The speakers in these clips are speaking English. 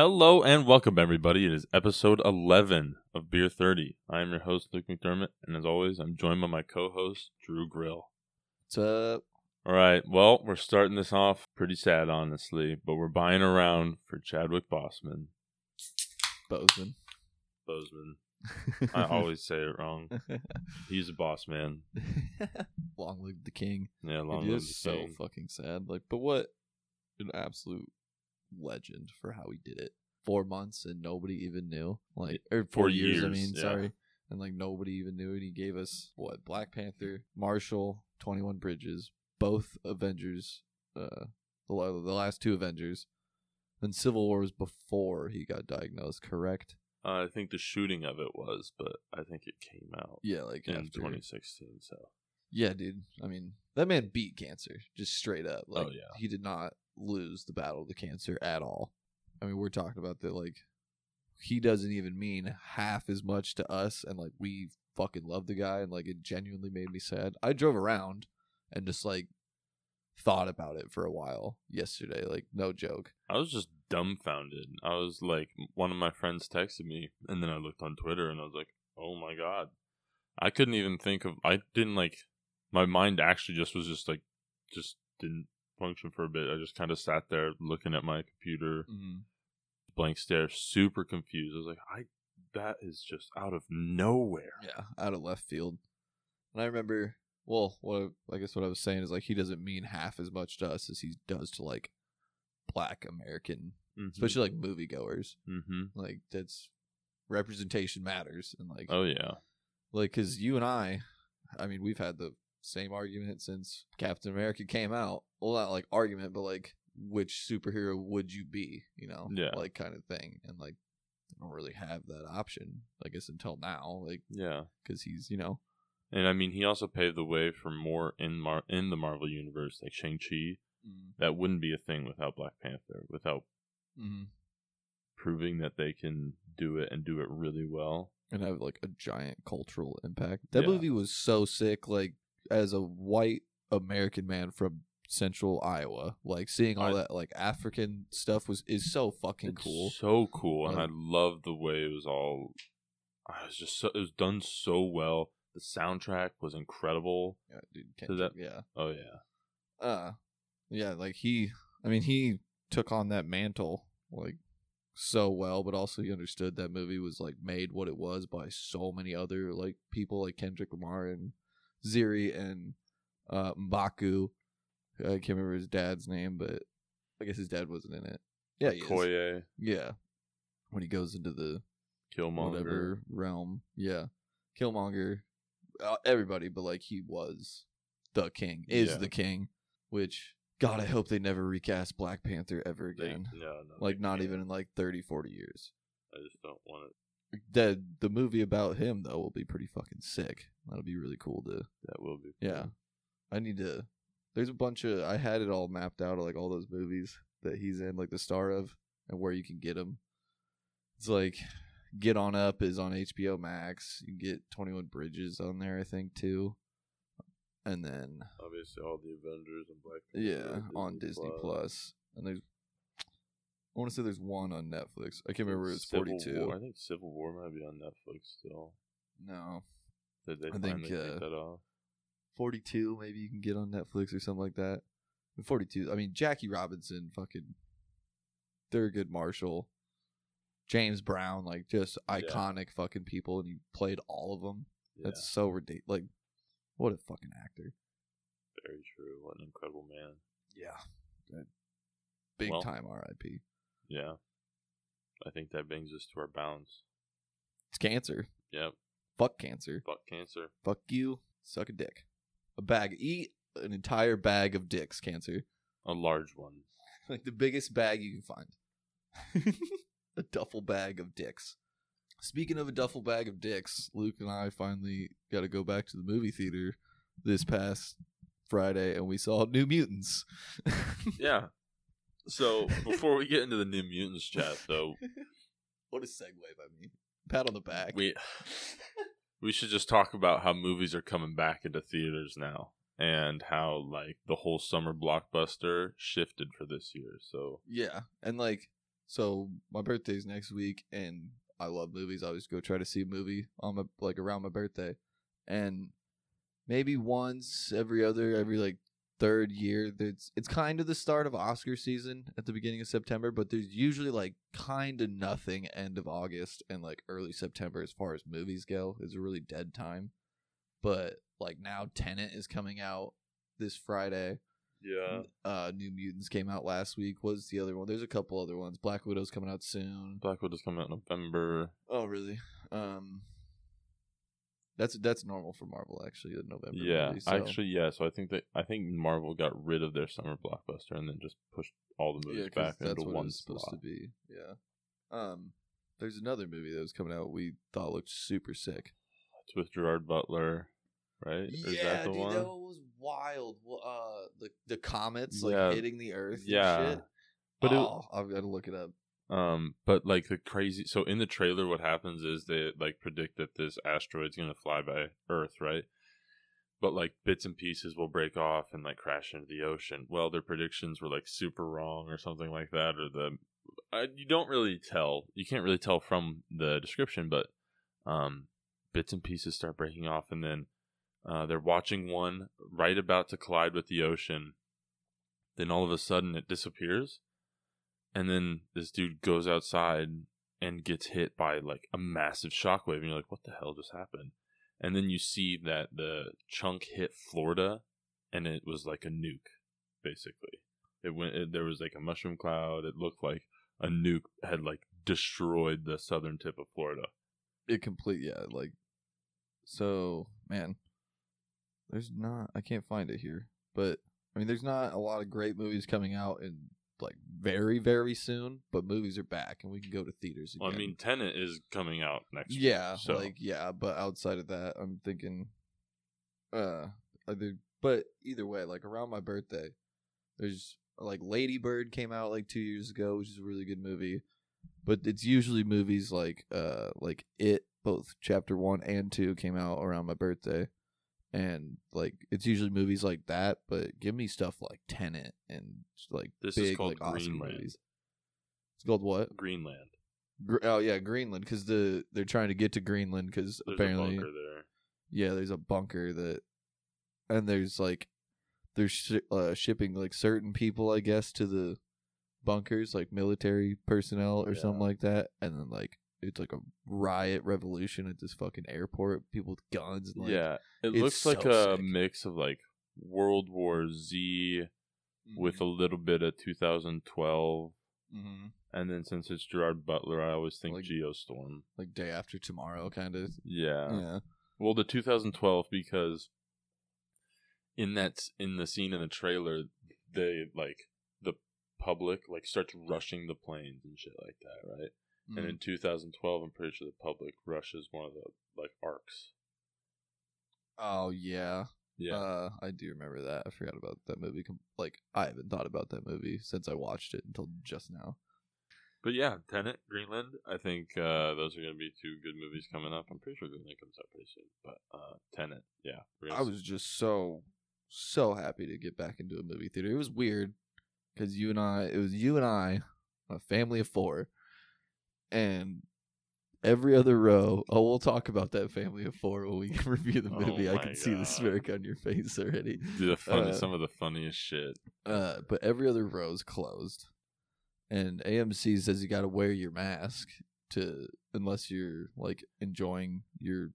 Hello and welcome, everybody. It is episode 11 of Beer 30. I am your host, Luke McDermott, and as always, I'm joined by my co host, Drew Grill. What's up? All right, well, we're starting this off pretty sad, honestly, but we're buying around for Chadwick Boseman. Bozeman. Bozeman. I always say it wrong. He's a boss man. Long live the king. Yeah, long it live is the so king. fucking sad. Like, but what an absolute legend for how he did it. Four months and nobody even knew. Like, or four, Four years, I mean, yeah. sorry. And like nobody even knew and He gave us what? Black Panther, Marshall, Twenty One Bridges, both Avengers. Uh, the the last two Avengers. And Civil War was before he got diagnosed. Correct? Uh, I think the shooting of it was, but I think it came out Yeah, like in after. 2016. So Yeah, dude. I mean, that man beat cancer just straight up. Like, Oh, yeah. he did not lose the battle to cancer at all. I mean, we're talking about that. Like, he doesn't even mean half as much to us, and like we fucking love the guy, and like it genuinely made me sad. I drove around and just like thought about it for a while yesterday. Like, no joke. I was just dumbfounded. I was like, one of my friends texted me, and then I looked on Twitter, and I was like, oh my god. I couldn't even think of. I didn't like. My mind actually just was just like, just didn't function for a bit. I just kind of sat there looking at my computer, Mm. blank stare, super confused. I was like, I. That is just out of nowhere. Yeah, out of left field. And I remember, well, what I, I guess what I was saying is like he doesn't mean half as much to us as he does to like black American, especially like moviegoers. Mm-hmm. Like that's representation matters, and like Oh yeah. like because you and I, I mean, we've had the same argument since Captain America came out. Well, not like argument, but like which superhero would you be? You know, Yeah. like kind of thing, and like they don't really have that option. I guess until now, like Yeah. because he's you know And I mean, he also paved the way for more in Mar- in the Marvel universe, like Shang Chi. That wouldn't be a thing without Black Panther, without Mm-hmm. proving that they can do it and do it really well. and have like a giant cultural impact. That Yeah. movie was so sick. Like as a white American man from Central Iowa, like seeing all I- that like African stuff was is so fucking It's cool. so cool, and Like- I love the way it was all. I was just so it was done so well. The soundtrack was incredible. Yeah, dude. Kendrick, that- yeah, Oh yeah, uh, yeah. Like he, I mean, he took on that mantle like so well, but also he understood that movie was like made what it was by so many other like people like Kendrick Lamar and Zuri and uh Mbaku. I can't remember his dad's name, but I guess his dad wasn't in it. Yeah, he. Koye, Yeah, when he goes into the Killmonger. whatever realm. Yeah, Killmonger, uh, everybody, but like he was the king, is Yeah. the king. Which God, I hope they never recast Black Panther ever They- again. no, no, like not can't. even in like 30, 40 years. I just don't want it. The the movie about him though will be pretty fucking sick. That'll be really cool to That will be. Yeah. I need to. There's a bunch of. I had it all mapped out of like all those movies that he's in, like the star of, and where you can get him. It's like Get On Up is on HBO Max. You can get Twenty One Bridges on there, I think too. And then Obviously, all the Avengers and Black. Panther yeah, on Disney Plus. And there's. I want to say there's one on Netflix. I can't remember. It's Civil forty two. War- I think Civil War might be on Netflix still. No, Did they I think, uh, take that off? 42 maybe you can get on Netflix or something like that. And 42. I mean Jackie Robinson fucking Thurgood Marshall, James Brown, like just Yeah. iconic fucking people and he played all of them. Yeah, That's so ridiculous. Like what a fucking actor. very true. What an incredible man. Yeah. Good. Big Well- time RIP. Yeah. I think that brings us to our bounds. It's cancer. Yep. Fuck cancer. Fuck cancer. Fuck you. Suck a dick. A bag. Eat an entire bag of dicks, cancer. A large one. like the biggest bag you can find. a duffel bag of dicks. Speaking of a duffel bag of dicks, Luke and I finally got to go back to the movie theater this past Friday, and we saw New Mutants. Yeah. So before we get into the New Mutants chat, though, what a segue by me. Pat on the back. we we should just talk about how movies are coming back into theaters now, and how like the whole summer blockbuster shifted for this year. So Yeah, and like so my birthday's next week, and I love movies. I always go try to see a movie on my like around my birthday, and maybe once every other every like third year. It's it's kind of the start of Oscar season at the beginning of September, but there's usually like kind of nothing end of August and like early September as far as movies go. It's a really dead time. But like now, Tenet is coming out this Friday. Yeah. Uh, New Mutants came out last week. Was the other one? There's a couple other ones. Black Widow's coming out soon. Black Widow's coming out in November. Oh, really? Um, that's that's normal for Marvel actually. The November. Yeah, movie, so- actually, yeah. So I think that I think Marvel got rid of their summer blockbuster and then just pushed all the movies 'cause back that's into what one it's supposed to be. Yeah. Um, there's another movie that was coming out we thought looked super sick. It's with Gerard Butler, right? Yeah, is that the dude, one? that was wild. Uh, the the comets like Yeah. hitting the earth. and Yeah. shit. But it- oh, I've got to look it up. Um, but like the crazy. So in the trailer, what happens is they like predict that this asteroid's gonna fly by Earth, right? But like bits and pieces will break off and like crash into the ocean. Well, their predictions were like super wrong or something like that, or the uh, you don't really tell. You can't really tell from the description, but um, bits and pieces start breaking off, and then uh, they're watching one right about to collide with the ocean. Then all of a sudden, it disappears and then this dude goes outside and gets hit by like a massive shockwave and you're like what the hell just happened and then you see that the chunk hit florida and it was like a nuke basically it went it, there was like a mushroom cloud it looked like a nuke had like destroyed the southern tip of florida It complete, yeah. Like, so man, there's not. I can't find it here, but I mean, there's not a lot of great movies coming out in like very very soon. But movies are back, and we can go to theaters again. well, i mean Tenet is coming out next week, yeah, so like yeah. But outside of that, I'm thinking, uh, either. But either way, like around my birthday, there's like Lady Bird came out like two years ago, which is a really good movie. But it's usually movies like uh like it both chapter one and two came out around my birthday. And like it's usually movies like that, but give me stuff like Tenet and like This is big called like Greenland. movies. It's called what? greenland Gr- oh yeah, Greenland because the they're trying to get to Greenland because apparently a bunker there yeah, there's a bunker that, and there's like, they're sh- uh, shipping like certain people, I guess, to the bunkers, like military personnel or something like that, and then like it's like a riot revolution at this fucking airport, people with guns. And, like, yeah it looks like so a sick. mix of like world war z with a Mm-hmm. little bit of 2012 Mhm. and then since it's gerard butler i always think Like- geostorm like day after tomorrow, kind of. yeah. Yeah. well the 2012 because in that in the scene in the trailer they like the public like starts rushing the planes and shit like that right and Mhm. in 2012 i'm pretty sure the public rushes one of the like arks oh yeah. yeah Uh, I do remember that. I forgot about that movie. Like I haven't thought about that movie since I watched it until just now. But yeah, Tenet, Greenland. I think uh, those are going to be two good movies coming up. I'm pretty sure Greenland comes out pretty soon. But uh, Tenet, yeah. I was just so so happy to get back into a movie theater. It was weird because you and I, it was you and I, a family of four, and every other row. Oh, we'll talk about that family of four when we review the Oh movie. I my can see the smirk on your face already. the funny, uh, some of the funniest shit. Uh, but every other row is closed, and AMC says you got to wear your mask to unless you're like enjoying your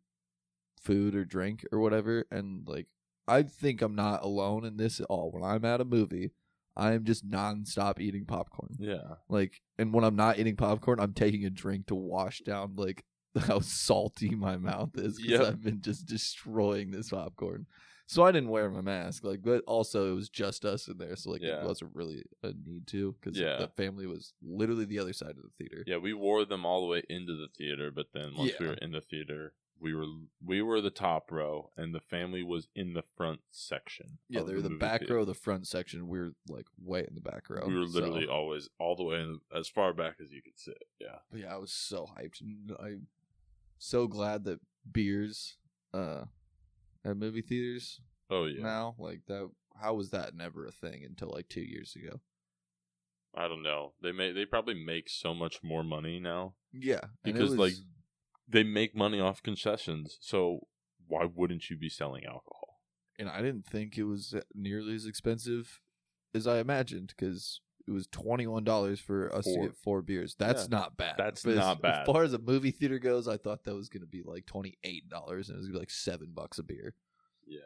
food or drink or whatever. And like, I think I'm not alone in this at all. When I'm at a movie, I'm just nonstop eating popcorn. Yeah, Like, and when I'm not eating popcorn, I'm taking a drink to wash down like how salty my mouth is because Yep. I've been just destroying this popcorn. So I didn't wear my mask. Like, but also it was just us in there, so like Yeah. it wasn't really a need to because Yeah. the family was literally the other side of the theater. yeah. We wore them all the way into the theater, but then once we were in the theater, we were we were the top row, and the family was in the front section. Yeah, they're the movie back theater. row, the front section. We're like way in the back row. We were so- literally always all the way in, as far back as you could sit. Yeah, But yeah, I was so hyped, and I'm so glad that beers uh at movie theaters oh yeah. now like that. How was that never a thing until like two years ago? I don't know. They may they probably make so much more money now Yeah, because like was- they make money off concessions. So why wouldn't you be selling alcohol? and I didn't think it was nearly as expensive as I imagined because it was twenty one dollars for us Four. to get four beers. That's Yeah, not bad. that's But as- not bad. As far as a movie theater goes, I thought that was going to be like twenty eight dollars, and it was gonna be like seven bucks a beer. Yeah,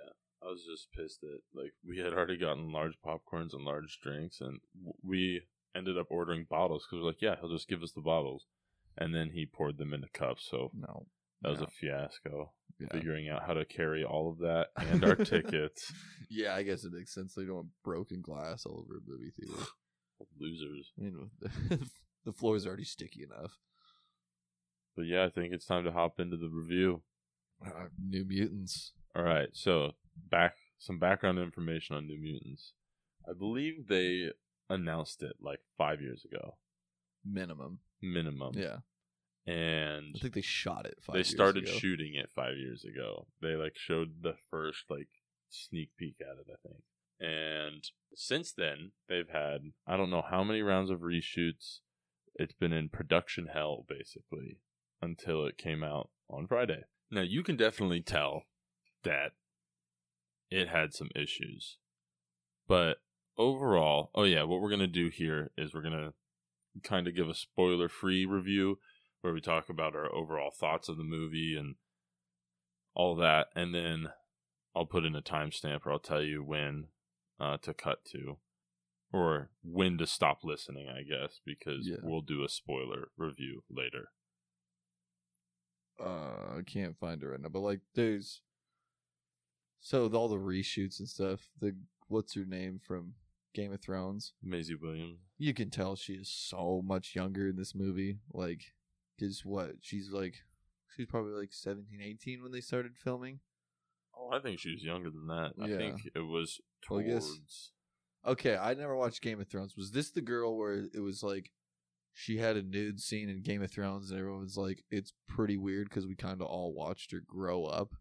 I was just pissed that like we had already gotten large popcorns and large drinks, and we ended up ordering bottles because we're like, yeah, he'll just give us the bottles, and then he poured them into cups. So No, that was no, a fiasco. yeah. Figuring out how to carry all of that and our tickets. yeah, I guess it makes sense. They don't want broken glass all over a movie theater. Losers. I mean, the floor is already sticky enough. But yeah, I think it's time to hop into the review. Uh, New Mutants. All right, so back some background information on New Mutants. I believe they announced it like five years ago, minimum. Minimum. Yeah, and I think they shot it. Five they started ago. shooting it five years ago. They like showed the first like sneak peek at it, I think. And since then, they've had I don't know how many rounds of reshoots. It's been in production hell basically until it came out on Friday. Now you can definitely tell that it had some issues. But overall, oh yeah, what we're going to do here is we're going to kind of give a spoiler-free review where we talk about our overall thoughts of the movie and all that, and then I'll put in a timestamp or I'll tell you when uh, to cut to, or when to stop listening, I guess, because Yeah. we'll do a spoiler review later. uh I can't find it right now, but like there's so with all the reshoots and stuff, the what's her name from Game of Thrones? Maisie Williams. You can tell she is so much younger in this movie. Like, cause what she's like, she's probably like 17, 18 when they started filming. Oh, I think she was younger than that. I think it was Well, I towards. guess- Okay, I never watched Game of Thrones. Was this the girl where it was like she had a nude scene in Game of Thrones and everyone was like, it's pretty weird because we kind of all watched her grow up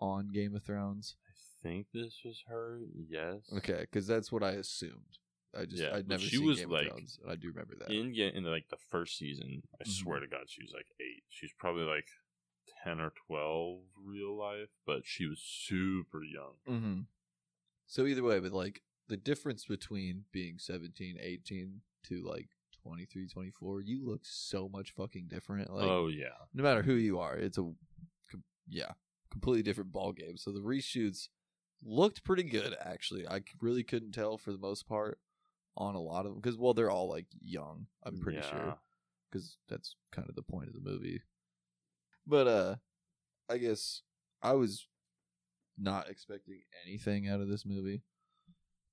on Game of Thrones? Think this was her. Yes. Okay, because that's what I assumed. I just Yeah, I'd never she seen was, Game like, of Thrones, I do remember that. In in like the first season, I Mhm. swear to God, she was like eight. She's probably like ten or twelve real life, but she was super young. mm-hmm. So either way, but like the difference between being 17, 18 to like 23, 24, you look so much fucking different. Like oh yeah, no matter who you are, it's a yeah, completely different ball game. So the reshoots looked pretty good actually. I really couldn't tell for the most part on a lot of them because well, they're all like young. I'm pretty Yeah. sure because that's kind of the point of the movie. But uh, I guess I was not expecting anything out of this movie,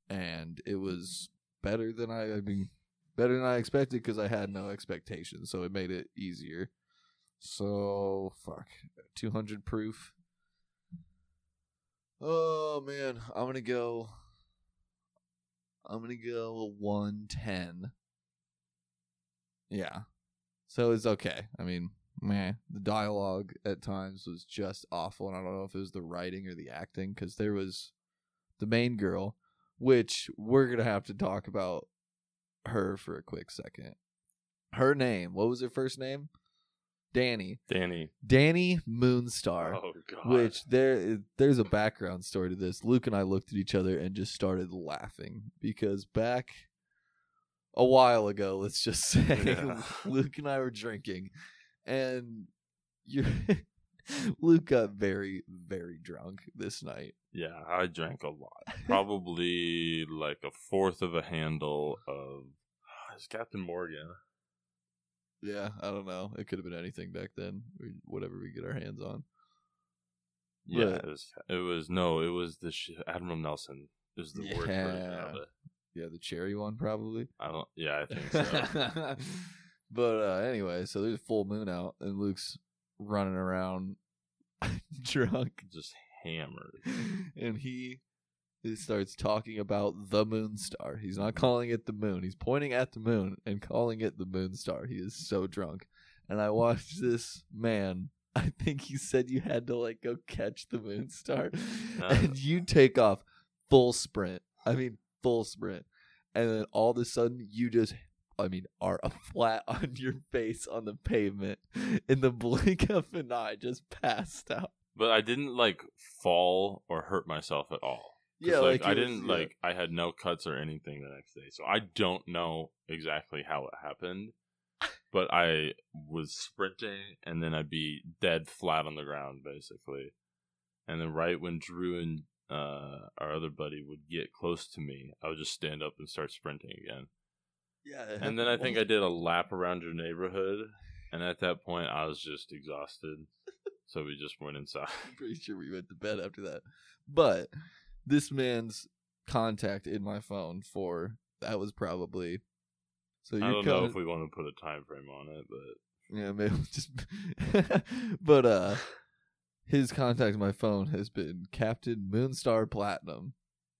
and it was better than I. I mean, better than I expected because I had no expectations, so it made it easier. So fuck, two hundred proof. Oh man, I'm gonna go. I'm gonna go one ten. Yeah, so it's okay. I mean, meh. The dialogue at times was just awful, and I don't know if it was the writing or the acting because there was the main girl, which we're gonna have to talk about her for a quick second. Her name, what was her first name? Danny. Danny. Danny Moonstar. Oh god. Which there there's a background story to this. Luke and I looked at each other and just started laughing because back a while ago, let's just say, Yeah. Luke and I were drinking, and you Luke got very very drunk this night. Yeah, I drank a lot. Probably like a fourth of a handle of. It's Captain Morgan. Yeah, I don't know. It could have been anything back then, or whatever we get our hands on. Yeah, But- it was. It was no. It was the sh- Admiral Nelson. Is the worst version of Yeah. it. Yeah, the cherry one probably. I don't. Yeah, I think so. but uh, anyway, so there's a full moon out, and Luke's running around drunk, Just hammered. and he he starts talking about the moon star. He's not calling it the moon. He's pointing at the moon and calling it the moon star. He is so drunk. And I watched this man. I think he said you had to like go catch the moon star, Uh. and you take off full sprint. I mean, full sprint. and then all of a sudden you just I mean, are a flat on your face on the pavement in the blink of an eye, just passed out. But I didn't like fall or hurt myself at all. Yeah, like, like, I didn't yeah. like I had no cuts or anything the next day, so I don't know exactly how it happened. But I was sprinting, and then I'd be dead flat on the ground, basically. And then right when Drew and uh, our other buddy would get close to me, I would just stand up and start sprinting again. Yeah, And then I think I did a lap around your neighborhood, and at that point I was just exhausted, so we just went inside. I'm pretty sure we went to bed after that. But this man's contact in my phone for that was probably so I you're don't know if we want to put a time frame on it, but Yeah, maybe we'll just. but uh, his contact in my phone has been Captain Moonstar Platinum,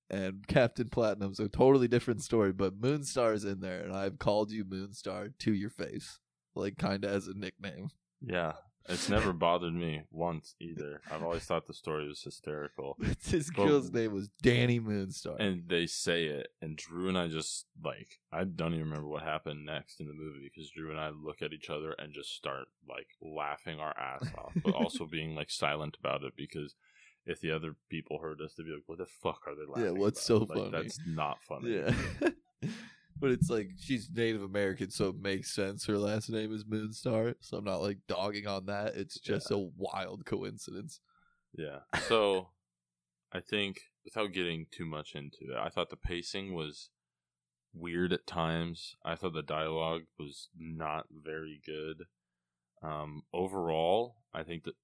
and Captain Platinum's a totally different story. But Moonstar's in there, and I've called you Moonstar to your face, like kind of as a nickname. yeah, it's never bothered me once either. I've always thought the story was hysterical. his Well- girl's name was Danny Moonstar. And they say it, and Drew and I just like I don't even remember what happened next in the movie because Drew and I look at each other and just start like laughing our ass off, but also being like silent about it because if the other people heard us, they'd be like, "What the fuck are they laughing? Yeah, laughing?" what's about?" so Like, funny? That's not funny. yeah. But it's like she's Native American, so it makes sense. Her last name is Moonstar, so I'm not like dogging on that. It's just a wild coincidence. Yeah. So I think without getting too much into it, I thought the pacing was weird at times. I thought the dialogue was not very good. Um, overall, I think that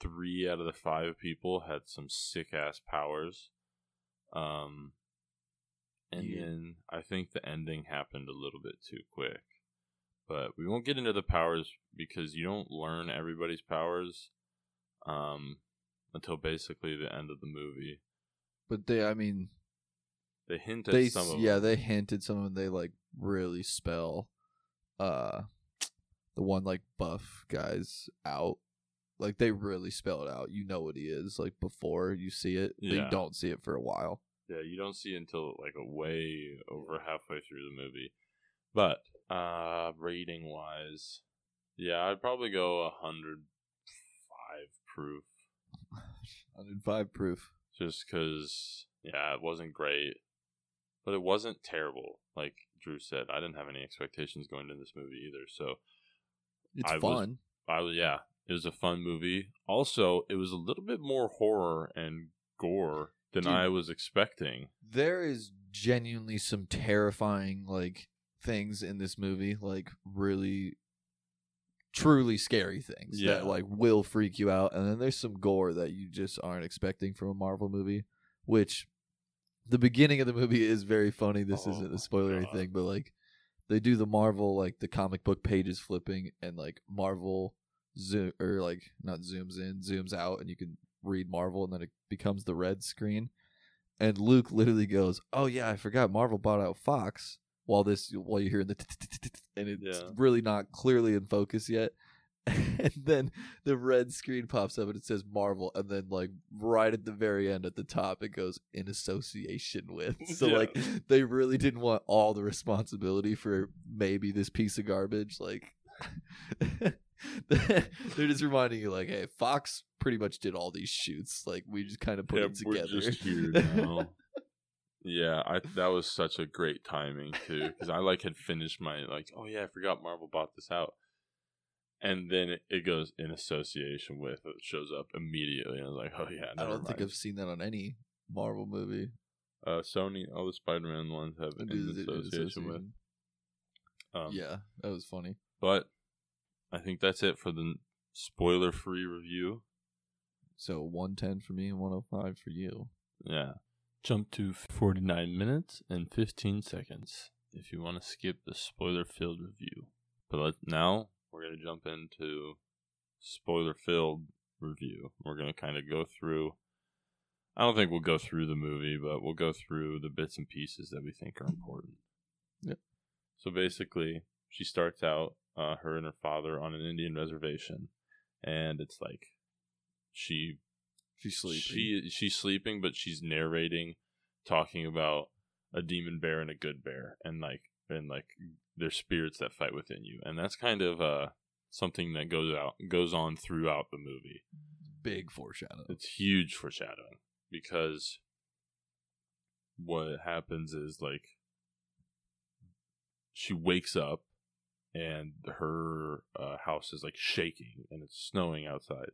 three out of the five people had some sick ass powers. Um, and Yeah. then I think the ending happened a little bit too quick. But we won't get into the powers because you don't learn everybody's powers um, until basically the end of the movie. But they, I mean, They hint at they some of yeah them. they hinted some of them. They like really spell, uh, the one like buff guys out. Like they really spell it out. You know what he is like before you see it. But you don't see it for a while. Yeah, you don't see until like a way over halfway through the movie. But uh rating wise, yeah, I'd probably go a hundred five proof. 105 proof. Just because, yeah, it wasn't great, but it wasn't terrible. Like Drew said, I didn't have any expectations going into this movie either. So It's I was- fun. I was, yeah, it was a fun movie. Also, it was a little bit more horror and gore than Dude. I was expecting. there is genuinely some terrifying like things in this movie like really truly scary things Yeah. that like will freak you out and then there's some gore that you just aren't expecting from a marvel movie which the beginning of the movie is very funny this Oh isn't a spoiler or anything but like they do the marvel like the comic book pages flipping and like marvel zoom or like not zooms in zooms out and you can read marvel and then it becomes the red screen and Luke literally goes, "Oh yeah, I forgot Marvel bought out Fox." While this, while you're hearing the, and it's really not clearly in focus yet, and then the red screen pops up and it says Marvel, and then like right at the very end at the top it goes in association with. So Yeah. like they really didn't want all the responsibility for maybe this piece of garbage. Like they're just reminding you, like, hey, Fox pretty much did all these shoots. Like we just kind of put yeah, it together. we're just here now. yeah, I that was such a great timing too because I like had finished my like, oh yeah, I forgot Marvel bought this out, and then it, it goes in association with it shows up immediately. And I was like, oh yeah, I don't think. I've seen that on any Marvel movie. uh, Sony all the Spider-Man ones have It in is- association with. Um, yeah, that was funny. but I think that's it for the spoiler-free review. So 110 for me and 105 for you. Yeah. Jump to 49 minutes and 15 seconds if you want to skip the spoiler filled review. But let, now we're going to jump into spoiler filled review. We're going to kind of go through. I don't think we'll go through the movie, but we'll go through the bits and pieces that we think are important. Yep. So basically, she starts out, uh, her and her father, on an Indian reservation. And it's like she She's sleeping. she she's sleeping, but she's narrating, talking about a demon bear and a good bear, and like and like there's spirits that fight within you, and that's kind of uh something that goes out goes on throughout the movie. Big foreshadow. It's huge foreshadowing because what happens is like she wakes up and her uh, house is like shaking and it's snowing outside.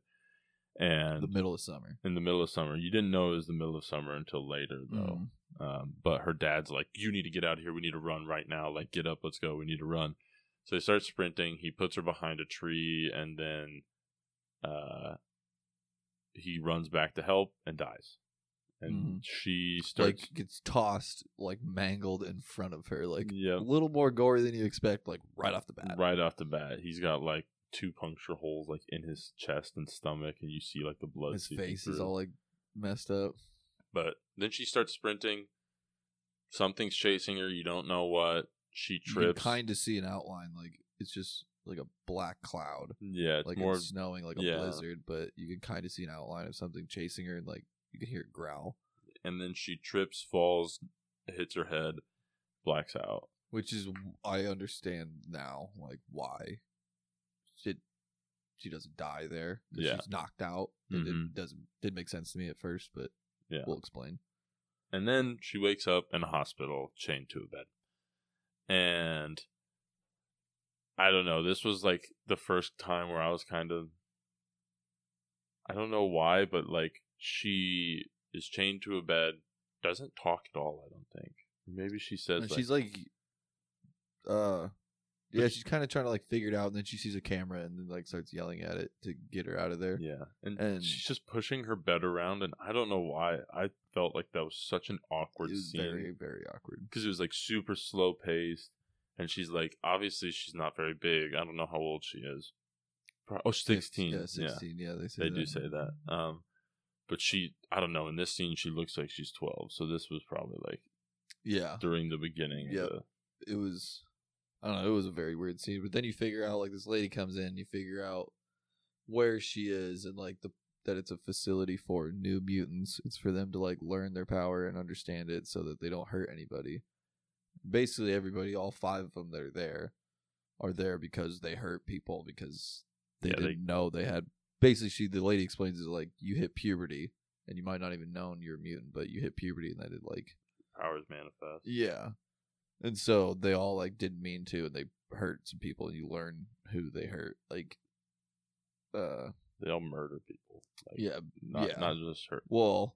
And the middle of summer. in the middle of summer. You didn't know it was the middle of summer until later though. Mhm. um, but her dad's like you need to get out of here. We need to run right now. Like get up. Let's go. We need to run. So they start sprinting. He puts her behind a tree and then uh, he runs back to help and dies and Mhm. she starts Like gets tossed, like mangled in front of her, like yeah a little more gory than you expect, like right off the bat. right off the bat he's got like two puncture holes like in his chest and stomach and you see like the blood His face is all like messed up. but then she starts sprinting something's chasing her you don't know what she trips kind of see an outline, like it's just like a black cloud, yeah it's like more it's snowing, like a yeah. blizzard. But you can kind of see an outline of something chasing her, and like you can hear it growl, and then she trips falls hits her head blacks out which is I understand now, like why she she doesn't die there. 'cause Yeah. she's knocked out. It Mhm. didn't, doesn't didn't make sense to me at first, but yeah we'll explain. And then she wakes up in a hospital, chained to a bed. And I don't know, this was like the first time where I was kind of I don't know why, but like she is chained to a bed, doesn't talk at all, I don't think. Maybe she says And like, she's like, uh, yeah, she's kind of trying to like figure it out, and then she sees a camera and then like starts yelling at it to get her out of there. Yeah. And, And- she's just pushing her bed around and I don't know why. I felt like that was such an It awkward was scene. very very awkward. because it was like super slow paced and she's like obviously she's not very big i don't know how old she is oh 16 Yeah, sixteen. Yeah, they say they that. do say that um but she i don't know in this scene she looks like she's 12 so this was probably like Yeah, during the beginning Yeah. the, it was. I don't know. It was a very weird scene, but then you figure out like this lady comes in, you figure out where she is, and like the that it's a facility for new mutants. It's for them to like learn their power and understand it, so that they don't hurt anybody. Basically, everybody, all five of them that are there, are there because they hurt people because they Yeah, they- didn't know they had. Basically, she the lady explains it like you hit puberty, and you might not even known you're a mutant, but you hit puberty, and that it like powers manifest yeah. And so they all like didn't mean to and they hurt some people and you learn who they hurt. Like uh they all murder people like, yeah. not, yeah. not just hurt. Well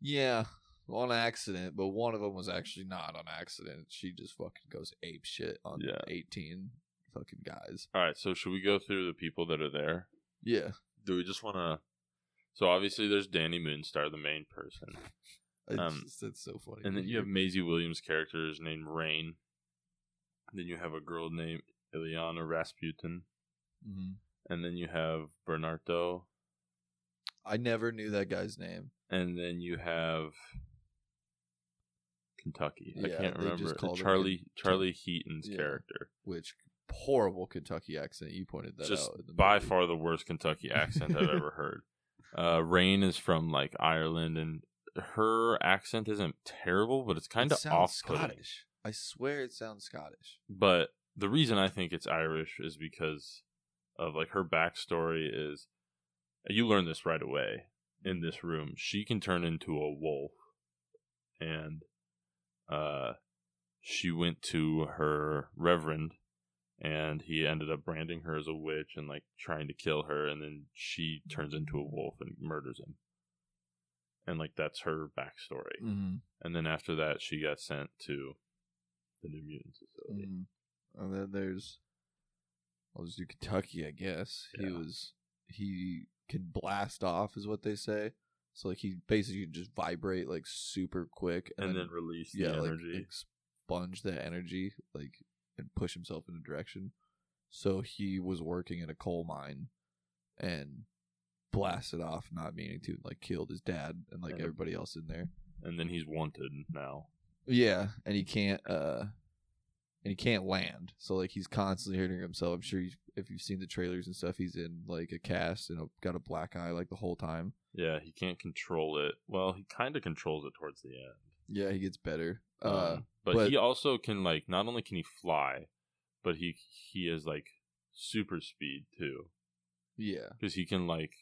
yeah, on accident, but one of them was actually not on accident. She just fucking goes ape shit on Yeah. 18 fucking guys. all right so should we go through the people that are there Yeah. do we just want to so obviously there's danny moonstar the main person It's Um, just, it's so funny. And then you have Maisie Williams' characters named Rain. Then you have a girl named Illyana Rasputin. Mhm. And then you have Bernardo. I never knew that guy's name. And then you have Kentucky. I can't they just remember. called him Charlie Charlie Heaton's Yeah. character. Which horrible Kentucky accent. You pointed that Just out. the by movie. far the worst Kentucky accent I've ever heard. Uh, Rain is from like Ireland and her accent isn't terrible, but it's kind of sounds off Scottish. I swear it sounds Scottish. But the reason I think it's Irish is because of like her backstory is you learn this right away in this room. She can turn into a wolf and uh she went to her reverend and he ended up branding her as a witch and like trying to kill her and then she turns into a wolf and murders him. And like that's her backstory. Mm-hmm. And then after that she got sent to the New Mutants facility. Mm-hmm. And then there's, I'll just do Kentucky, I guess. He was, he can blast off, is what they say. So like he basically just vibrate like super quick, and then release the yeah, like energy. expunge that energy, like and push himself in a direction. So he was working in a coal mine, and blasted off, not meaning to, and, like killed his dad and like everybody else in there. and then he's wanted now. Yeah, and he can't uh and he can't land. So like he's constantly hurting himself. I'm sure he's, if you've seen the trailers and stuff, he's in like a cast and a, got a black eye like the whole time. Yeah, he can't control it. Well, he kind of controls it towards the end. Yeah, he gets better. Uh, Um, but, but- he also can like not only can he fly, but he he has like super speed too. Yeah, because he can like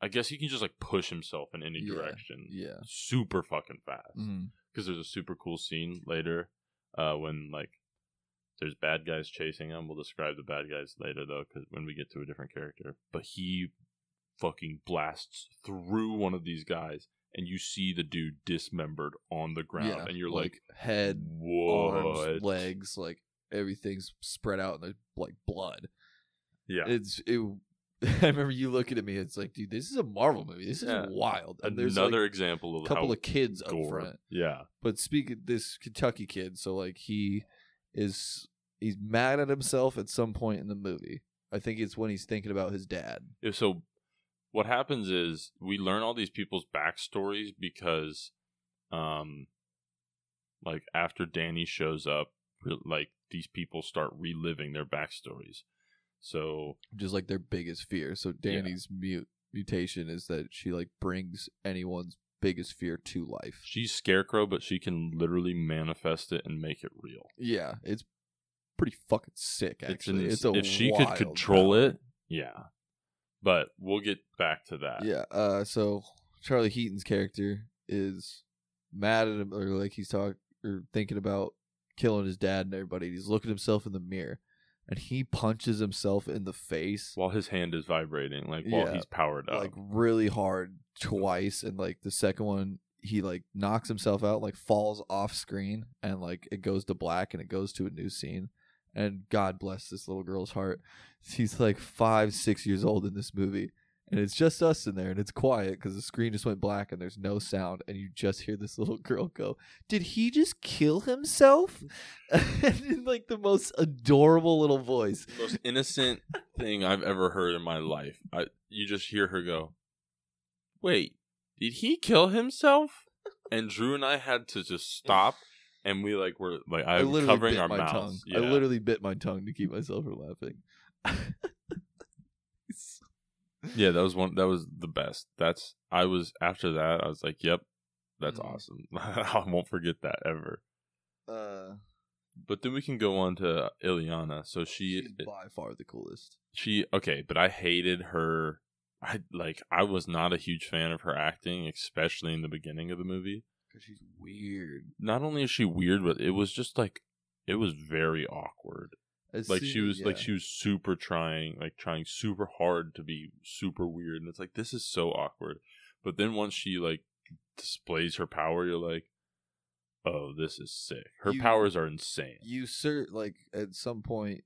I guess he can just like push himself in any Yeah, direction yeah. super fucking fast. Because there's a super cool scene later uh when like there's bad guys chasing him. We'll describe the bad guys later though because when we get to a different character. But he fucking blasts through one of these guys and you see the dude dismembered on the ground Yeah, and you're like, head, what arms, legs, like everything's spread out and there's like blood. yeah It's it. I remember you looking at me. It's like, dude, this is a Marvel movie. This is Yeah. wild. And there's another like example of a couple of kids up front. yeah But speaking this Kentucky kid, so like he is he's mad at himself at some point in the movie. I think it's when he's thinking about his dad. So what happens is we learn all these people's backstories because um like after danny shows up like these people start reliving their backstories so just like their biggest fear. So Danny's mute mutation is that she like brings anyone's biggest fear to life. she's scarecrow but she can literally manifest it and make it real Yeah, it's pretty fucking sick. Actually, it's, a if she could control power. it yeah but we'll get back to that Yeah. Uh. So Charlie Heaton's character is mad at him, or like he's talking or thinking about killing his dad and everybody. He's looking himself in the mirror, and he punches himself in the face while his hand is vibrating like while Yeah, he's powered up like really hard twice, and like the second one. He like knocks himself out, like falls off screen, and like it goes to black, and it goes to a new scene. And God bless this little girl's heart. She's like five, six years old in this movie, and it's just us in there and it's quiet because the screen just went black and there's no sound and you just hear this little girl go did he just kill himself and in like the most adorable little voice most innocent thing I've ever heard in my life. I you just hear her go, "Wait, did he kill himself?" And Drew and I had to just stop, and we like were like i I'm literally covering bit our my mouths. tongue Yeah. i literally bit my tongue to keep myself from laughing yeah, that was one. That was the best. That's I was after that. I was like, "Yep, that's Mhm. awesome. I won't forget that ever." uh, But then we can go on to Illyana. So she she's by far the coolest she okay but i hated her i like i was not a huge fan of her acting especially in the beginning of the movie because she's weird. Not only is she weird but it was just like it was very awkward. As like soon- she was like she was super trying like trying super hard to be super weird and it's like this is so awkward. But then once she like displays her power you're like oh this is sick. Her You- powers are insane. you cert like at some point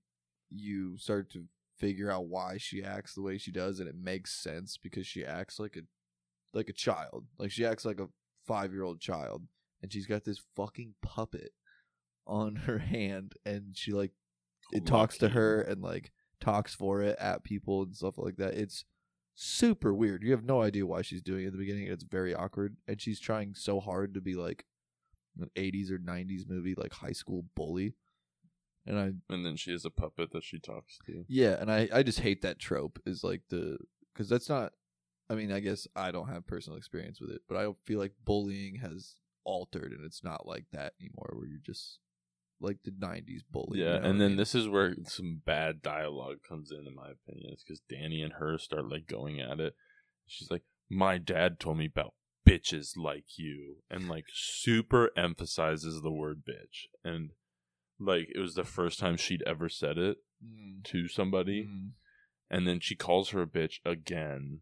you start to figure out why she acts the way she does and it makes sense because she acts like a like a child. Like she acts like a five year old child and she's got this fucking puppet on her hand and she like it talks to her and like talks for it at people and stuff like that. It's super weird. You have no idea why she's doing it in the beginning. It's very awkward and she's trying so hard to be like an 80s or 90s movie like high school bully and i and then she has a puppet that she talks to. Yeah and i i just hate that trope is like the because that's not i mean i guess i don't have personal experience with it but i feel like bullying has altered and it's not like that anymore where you're just like the 90s bully you Yeah, know and then mean? this is where some bad dialogue comes in, in my opinion. It's because Danny and her start like going at it. She's like, "My dad told me about bitches like you," and like super emphasizes the word bitch, and like it was the first time she'd ever said it Mm, to somebody, mhm. and then she calls her a bitch again.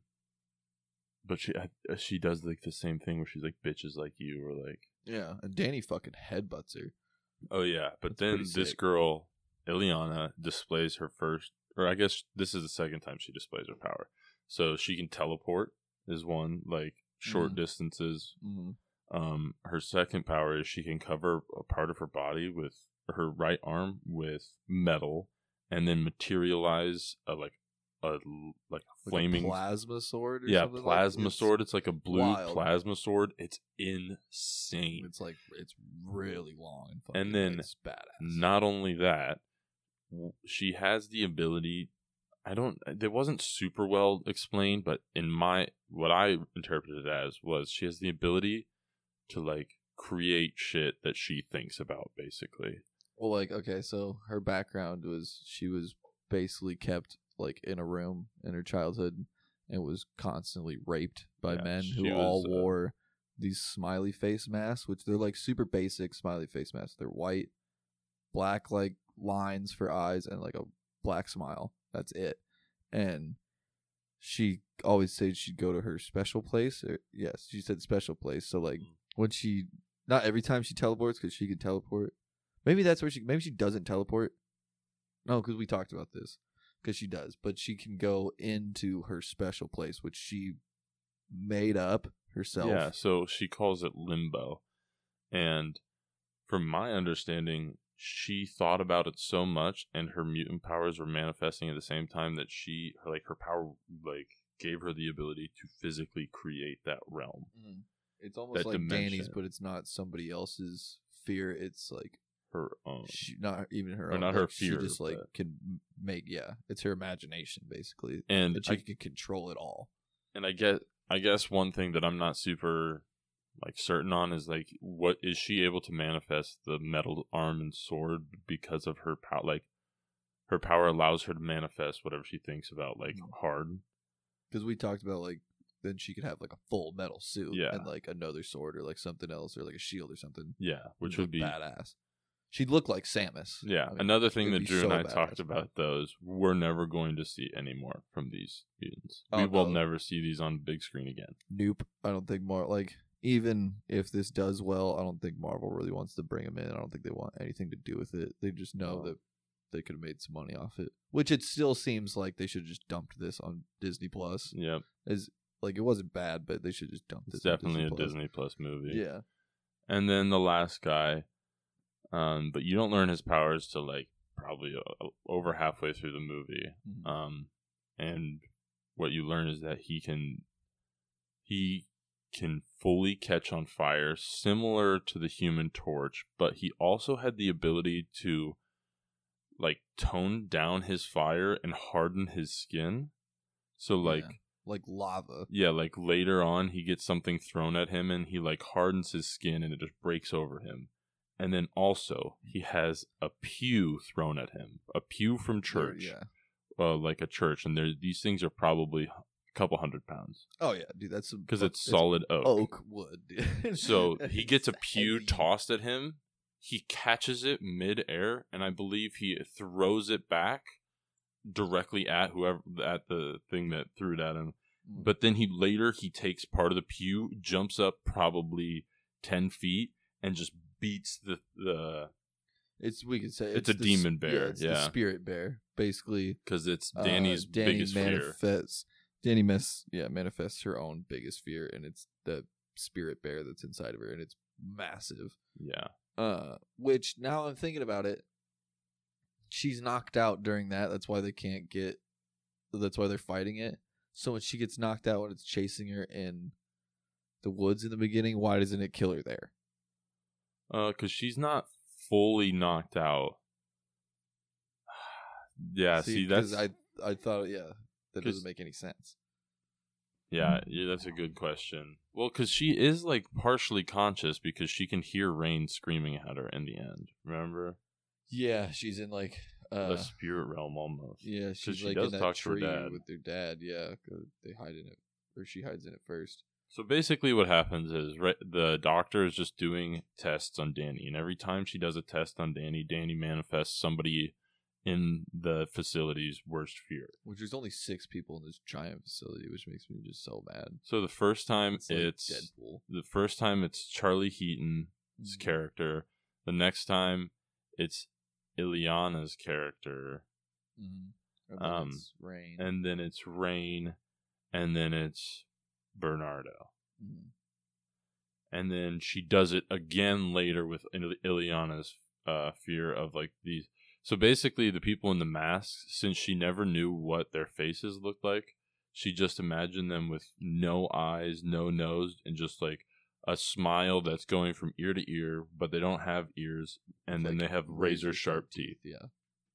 But she I- she does like the same thing where she's like bitches like you or like yeah and danny fucking headbutts her Oh yeah, but That's then this sick. girl, Illyana, displays her first, or I guess this is the second time she displays her power. So she can teleport is one, like short Mhm. distances. mm-hmm. Um, her second power is she can cover a part of her body with her right arm with metal, and then materialize a like a like a flaming plasma sword or yeah something like- plasma it's- sword. It's like a blue wild. plasma sword. It's insane. it's like it's really long and And then it's badass Not only that, she has the ability. I don't. It wasn't super well explained, but in my what I interpreted it as was she has the ability to like create shit that she thinks about, basically. Well, like okay, so her background was she was basically kept like in a room in her childhood and was constantly raped by Yeah, men who all was, uh, wore these smiley face masks, which they're like super basic smiley face masks. They're white, black like lines for eyes, and like a black smile. That's it. And she always said she'd go to her special place. Or, yes, she said special place. So like Mm. when she, not every time she teleports because she can teleport. Maybe that's where she. Maybe she doesn't teleport. No, because we talked about this. Because she does, but she can go into her special place, which she made up herself. Yeah, so she calls it limbo. And from my understanding, she thought about it so much and her mutant powers were manifesting at the same time that she like her power like gave her the ability to physically create that realm. Mm. It's almost That like Danny's, but it's not somebody else's fear. It's like Her own. she, not even her Or own. not her fear, She just like but- can make. Yeah, it's her imagination basically, And and she I, can control it all. and I get I guess one thing that I'm not super like certain on is like what is she able to manifest the metal arm and sword because of her power like her power allows her to manifest whatever she thinks about like Mhm. hard Because we talked about like then she could have like a full metal suit, Yeah. and like another sword or like something else or like a shield or something. yeah which would be badass. She'd look like Samus. yeah I mean, another thing that drew so and i badass, talked about those we're never going to see any more from these mutants Oh, we will no. never see these on big screen again Nope. I don't think more like even if this does well, I don't think Marvel really wants to bring them in. I don't think they want anything to do with it. They just know No. that they could have made some money off it. Which it still seems like they should have just dumped this on Disney Plus. yeah Is like it wasn't bad, but they should just dump it's this. on definitely a Plus. disney plus movie Yeah. and then the last guy um but you don't learn his powers till like probably uh, over halfway through the movie Mhm. um and what you learn is that he can he can fully catch on fire similar to the human torch but he also had the ability to like tone down his fire and harden his skin so like Yeah. like lava. yeah, like later on, he gets something thrown at him and he like hardens his skin and it just breaks over him. And then also, he has a pew thrown at him, a pew from church, Yeah. uh, like a church. And there, these things are probably a couple hundred pounds Oh yeah, dude. That's because because it's solid oak. oak wood. Dude. So he gets a pew heavy. tossed at him. He catches it mid-air, and I believe he throws it back directly at whoever at the thing that threw it at him. Mm. But then he later he takes part of the pew, jumps up probably ten feet, and just beats the the It's we could say It's a the demon bear, it's the yeah. spirit bear, basically. because it's uh, Danny's Danny biggest fear. manifests, Danny miss yeah manifests her own biggest fear, and it's the spirit bear that's inside of her, and it's massive. Yeah, Uh, which now I'm thinking about it, she's knocked out during that. That's why they can't get. That's why they're fighting it. So when she gets knocked out when it's chasing her in the woods in the beginning, why doesn't it kill her there? Because Uh, she's not fully knocked out. yeah, see, that's I I thought yeah that doesn't make any sense. Yeah, yeah, that's a good question. Well, because she is like partially conscious because she can hear Rain screaming at her in the end. Remember Yeah, she's in like uh the spirit realm almost. yeah she's she like in that talk to her tree dad. with their dad. Yeah, they hide in it or she hides in it first. So basically, what happens is right, the doctor is just doing tests on Danny, and every time she does a test on Danny, Danny manifests somebody in the facility's worst fear. Which there's only six people in this giant facility, which makes me just so mad. So the first time It's like Deadpool. the first time it's Charlie Heaton's Mhm. character. The next time it's Illyana's character. Mhm. Then Um, it's rain. and then it's Rain, and then it's Bernardo. Mhm. And then she does it again later with Il- Illyana's uh, fear of like these. So basically, the people in the masks, since she never knew what their faces looked like, she just imagined them with no eyes, no nose, and just like a smile that's going from ear to ear, but they don't have ears, and then they have razor sharp teeth. Yeah,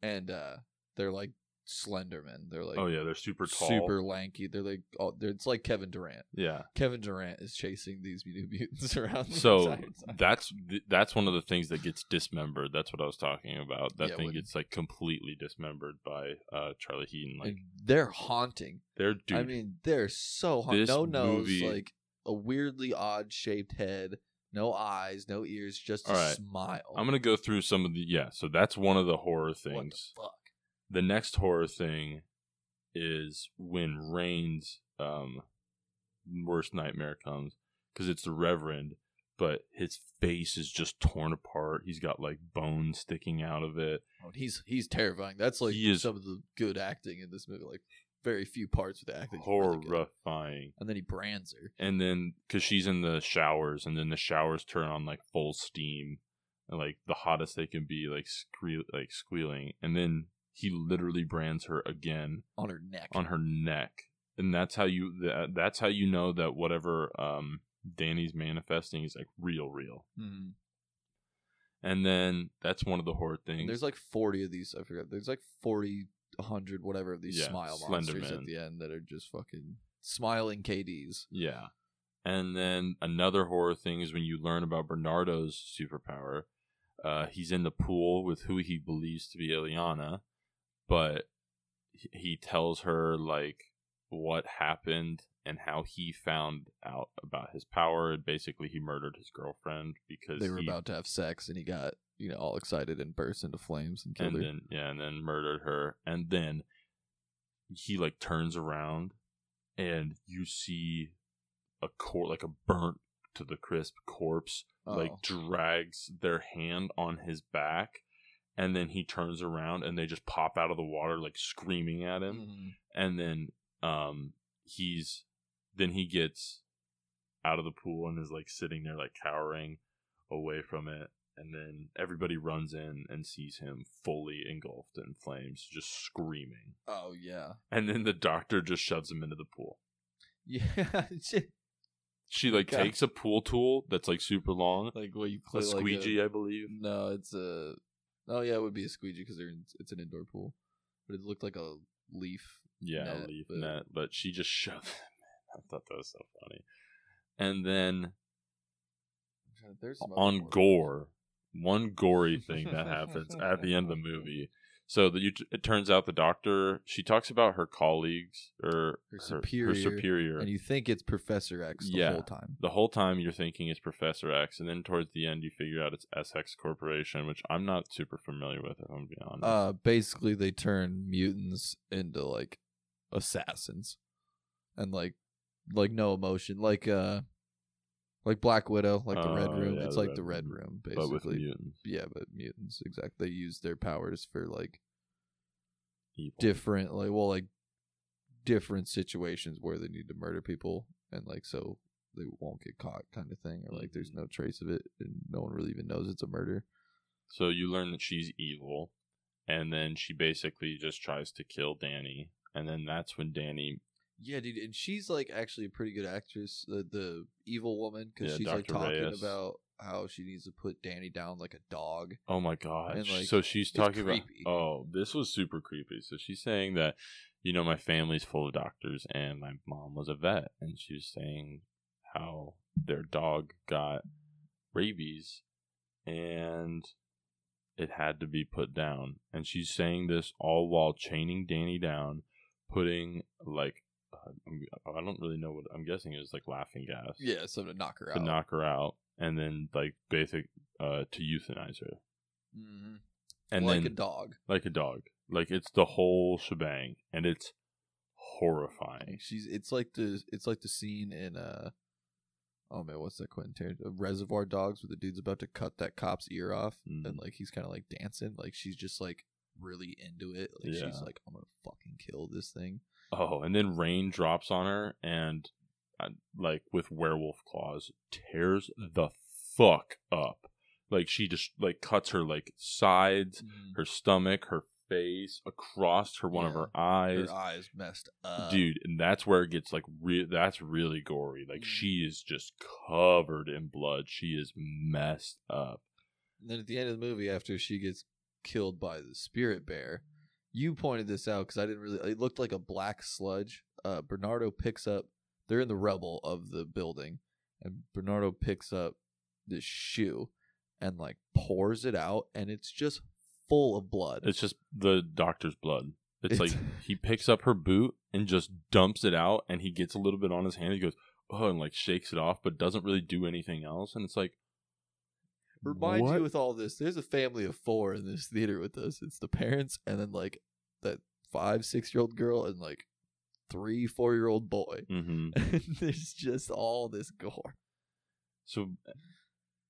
and uh they're like Slenderman. They're like oh yeah, they're super tall. super lanky. They're like oh, they're, it's like Kevin Durant. Yeah. Kevin Durant is chasing these new mutants around. So that's th- that's one of the things that gets dismembered. That's what I was talking about. That Yeah, thing when- gets like completely dismembered by uh Charlie Heaton. Like they're haunting. they're dude. I mean, they're so haunting. No nose, movie- like a weirdly odd shaped head, no eyes, no ears, just a All right. smile. I'm gonna go through some of the yeah. So that's one of the horror the things. fuck? The next horror thing is when Rain's um worst nightmare comes because it's the Reverend, but his face is just torn apart. He's got like bones sticking out of it. Oh, he's he's terrifying. That's like He is- some of the good acting in this movie. Like very few parts of the acting. is. Horrifying. And then he brands her. And then because she's in the showers, and then the showers turn on like full steam, and like the hottest they can be, like scree- like squealing, and then he literally brands her again on her neck. on her neck and that's how you that, that's how you know that whatever um danny's manifesting is like real real Mhm. and then that's one of the horror things there's like 40 of these. I forget. There's like 40, 100, whatever of these Yeah, smile Slender monsters Man. at the end that are just fucking smiling KDs. yeah and then another horror thing is when you learn about bernardo's superpower uh he's in the pool with who he believes to be Illyana, but he- tells her like what happened and how he found out about his power and basically he murdered his girlfriend because They were he about to have sex, and he got you know all excited and burst into flames and killed and her. then yeah, and then murdered her, and then he like turns around, and you see a cor like a burnt to the crisp corpse like Oh. drags their hand on his back, and then he turns around and they just pop out of the water like screaming at him, Mhm. and then um he's then he gets out of the pool and is like sitting there like cowering away from it and then everybody runs in and sees him fully engulfed in flames just screaming Oh yeah, and then the doctor just shoves him into the pool yeah. she like takes a pool tool that's like super long like what you a play like squeegee i believe No, it's a. Oh yeah, it would be a squeegee because in, it's an indoor pool, but it looked like a leaf. yeah net, a leaf but- net but she just shoved i thought that was so funny and then There's some on gore one gory thing that happens at the end of the movie so that you it turns out the doctor she talks about her colleagues or Her her superior, her superior and you think it's Professor X the Yeah. whole time. the whole time you're thinking it's professor x and then towards the end you figure out it's Essex corporation which i'm not super familiar with if i'm being honest Uh, basically they turn mutants into like assassins, and like like no emotion, like uh, like Black Widow, like the Red Oh, Room. yeah, it's the like Red the Red Room. Room, but basically. with mutants yeah, but mutants exactly. They use their powers for like evil. different, like well, like different situations where they need to murder people, and like so they won't get caught, kind of thing, or like there's Mhm. no trace of it, and no one really even knows it's a murder. so you learn that she's evil and then she basically just tries to kill danny and then that's when danny Yeah, dude, and she's like actually a pretty good actress, the the evil woman, because Yeah, she's like Dr. talking Reyes. about how she needs to put Danny down like a dog. Oh my god! And, like, so she's talking about. Oh, this was super creepy. So she's saying that, you know, my family's full of doctors, and my mom was a vet, and she was saying how their dog got rabies, and it had to be put down. And she's saying this all while chaining Danny down, putting like. Uh, I'm- I don't really know what I'm guessing is like laughing gas Yeah, so to knock her to out. knock her out, and then like basic uh to euthanize her, hmm and like then a dog. like a dog. Like it's the whole shebang, and it's horrifying. She's it's like the it's like the scene in uh oh man, what's that Quentin Tarantino? Reservoir Dogs where the dude's about to cut that cop's ear off Mhm. and like he's kind of like dancing, like she's just like really into it. Like she's like I'm gonna fucking kill this thing. Oh, and then rain drops on her, and uh, like with werewolf claws, tears the fuck up. Like she just like cuts her like sides, her stomach, her face, across her one of her eyes. Her eyes messed up, Dude, and that's where it gets like re- that's really gory. Like Mm. she is just covered in blood. She is messed up. And then at the end of the movie, after she gets killed by the spirit bear, you pointed this out because I didn't really. It looked like a black sludge. Uh, Bernardo picks up. They're in the rubble of the building, and Bernardo picks up this shoe and like pours it out, and it's just full of blood. It's just the doctor's blood. It's, It's- like he picks up her boot and just dumps it out, and he gets a little bit on his hand. He goes, "Oh," and like shakes it off, but doesn't really do anything else. And it's like, Remind what? you with all this, there's a family of four in this theater with us. It's the parents and then like that five, six year old girl and like three, four year old boy. hmm And there's just all this gore. So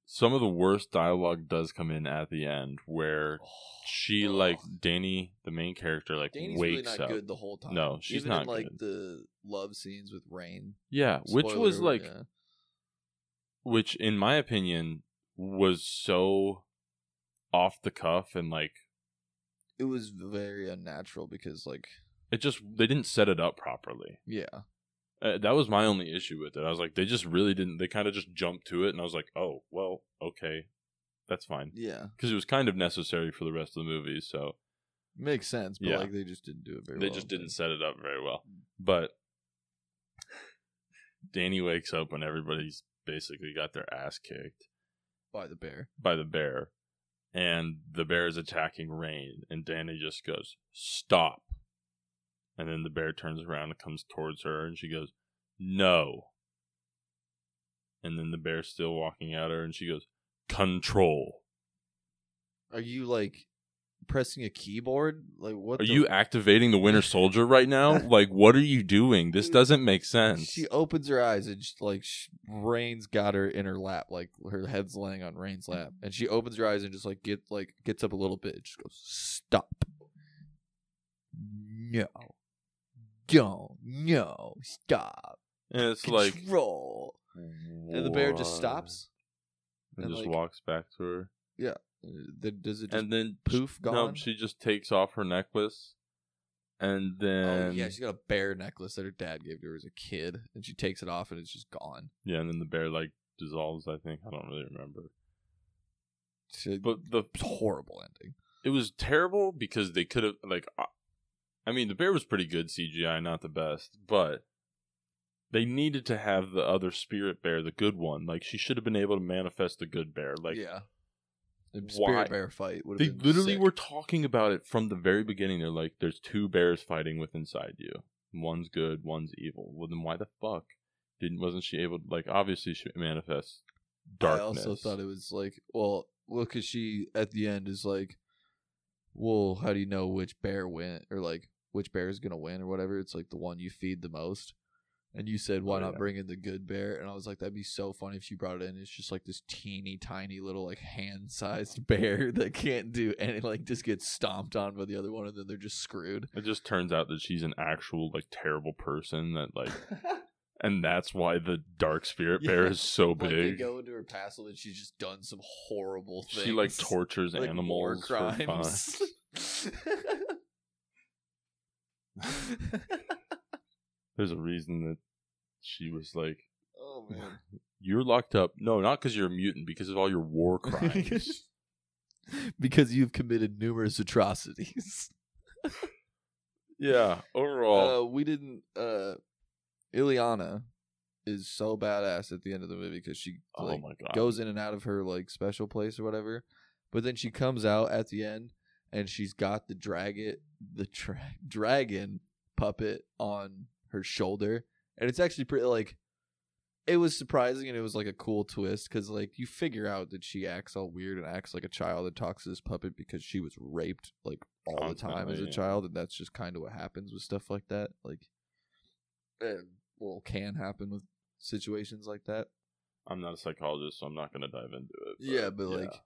some of the worst dialogue does come in at the end where she Ugh. like Danny, the main character, like Danny's really wakes not up. good the whole time. No, she's Even not in, like the love scenes with Rain. Yeah, which was like, yeah. which in my opinion was so off the cuff and like it was very unnatural because like it just they didn't set it up properly. yeah. Uh, that was my only issue with it. I was like, they just really didn't. They kind of just jumped to it, and I was like, oh well, okay, that's fine Yeah. because it was kind of necessary for the rest of the movie. So Makes sense, but Yeah. like they just didn't do it very they well. just didn't set it up very well. But Danny wakes up when everybody's basically got their ass kicked by the bear. by the bear, and the bear is attacking Rain, and Danny just goes, "Stop!" And then the bear turns around and comes towards her, and she goes, "No." And then the bear's still walking at her, and she goes, "Control." Are you like pressing a keyboard? Like what Are the- you activating the Winter Soldier right now? Like, what are you doing? This doesn't make sense. She opens her eyes and she, like Rain's got her in her lap, like her head's laying on Rain's lap, and she opens her eyes and just like get like gets up a little bit, and just goes stop, no, don't, no, stop, and it's like, roll. and the bear just stops. and, and, just like, walks back to her. Uh, Uh, then does it just and then poof No, gone? she just takes off her necklace, and then oh yeah, she's got a bear necklace that her dad gave to her as a kid, and she takes it off and it's just gone. yeah, and then the bear like dissolves. I think I don't really remember, She- but the horrible ending. it was terrible because they could have like, I- I mean, the bear was pretty good CGI, not the best, but they needed to have the other spirit bear, the good one. Like she should have been able to manifest the good bear. Like yeah, the why- spirit bear fight would they been literally sick. were talking about it from the very beginning. They're like, "There's two bears fighting with inside you. One's good, one's evil." Well, then why the fuck didn't wasn't she able? To, like, obviously she manifests darkness. I also thought it was like, well, look, cause she at the end is like, well, how do you know which bear went or like which bear is gonna win or whatever? It's like the one you feed the most. And you said, why Oh, not yeah. bring in the good bear? And I was like, that'd be so funny if she brought it in. It's just like this teeny tiny little like hand sized bear that can't do any like just gets stomped on by the other one, and then they're just screwed. It just turns out that she's an actual like terrible person that like, and that's why the dark spirit bear is so Like they big. go into her castle and she's just done some horrible things. she like tortures like war animals for fun. crimes. There's a reason that she was like, oh man. "You're locked up." No, not because you're a mutant, because of all your war crimes. because you've committed numerous atrocities. yeah. Overall, Uh, we didn't. Uh, Illyana is so badass at the end of the movie because she oh like god, goes in and out of her like special place or whatever, but then she comes out at the end and she's got the dragon, the tra- dragon puppet on her shoulder, and it's actually pretty like. It was surprising and it was like a cool twist because like you figure out that she acts all weird and acts like a child and talks to this puppet because she was raped like all the time as a yeah. child and that's just kind of what happens with stuff like that like and well can happen with situations like that I'm not a psychologist, so I'm not going to dive into it. yeah but like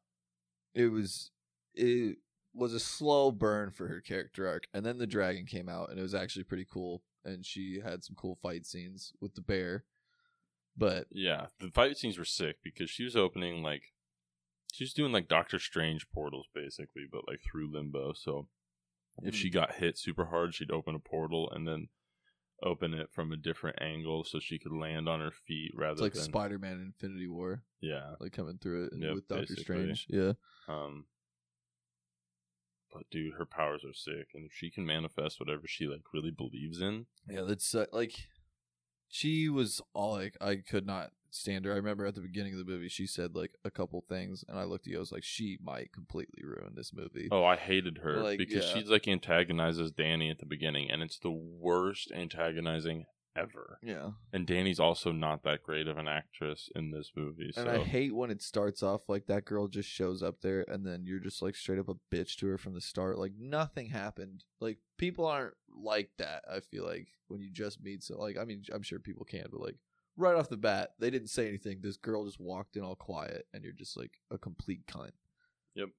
it was it was a slow burn for her character arc and then the dragon came out and it was actually pretty cool and she had some cool fight scenes with the bear but yeah, the fight scenes were sick because she was opening like she's doing like Doctor Strange portals basically, but like through limbo. So if she got hit super hard, she'd open a portal and then open it from a different angle so she could land on her feet rather it's like than spider-man infinity war yeah. like coming through it and Yep, with doctor basically. strange yeah Um, But dude, her powers are sick, and if she can manifest whatever she like really believes in, Yeah, that's uh, like she was all like I could not stand her. I remember at the beginning of the movie she said like a couple things, and I looked at you. I was like, she might completely ruin this movie. oh, I hated her Like, because yeah. she's like antagonizes Danny at the beginning, and it's the worst antagonizing ever. Yeah, And Danny's also not that great of an actress in this movie. So and I hate when it starts off like that girl just shows up there, and then you're just like straight up a bitch to her from the start. Like nothing happened. Like people aren't like that. I feel like when you just meet so like I mean I'm sure people can, but like right off the bat they didn't say anything. This girl just walked in all quiet, and you're just like a complete cunt. Yep.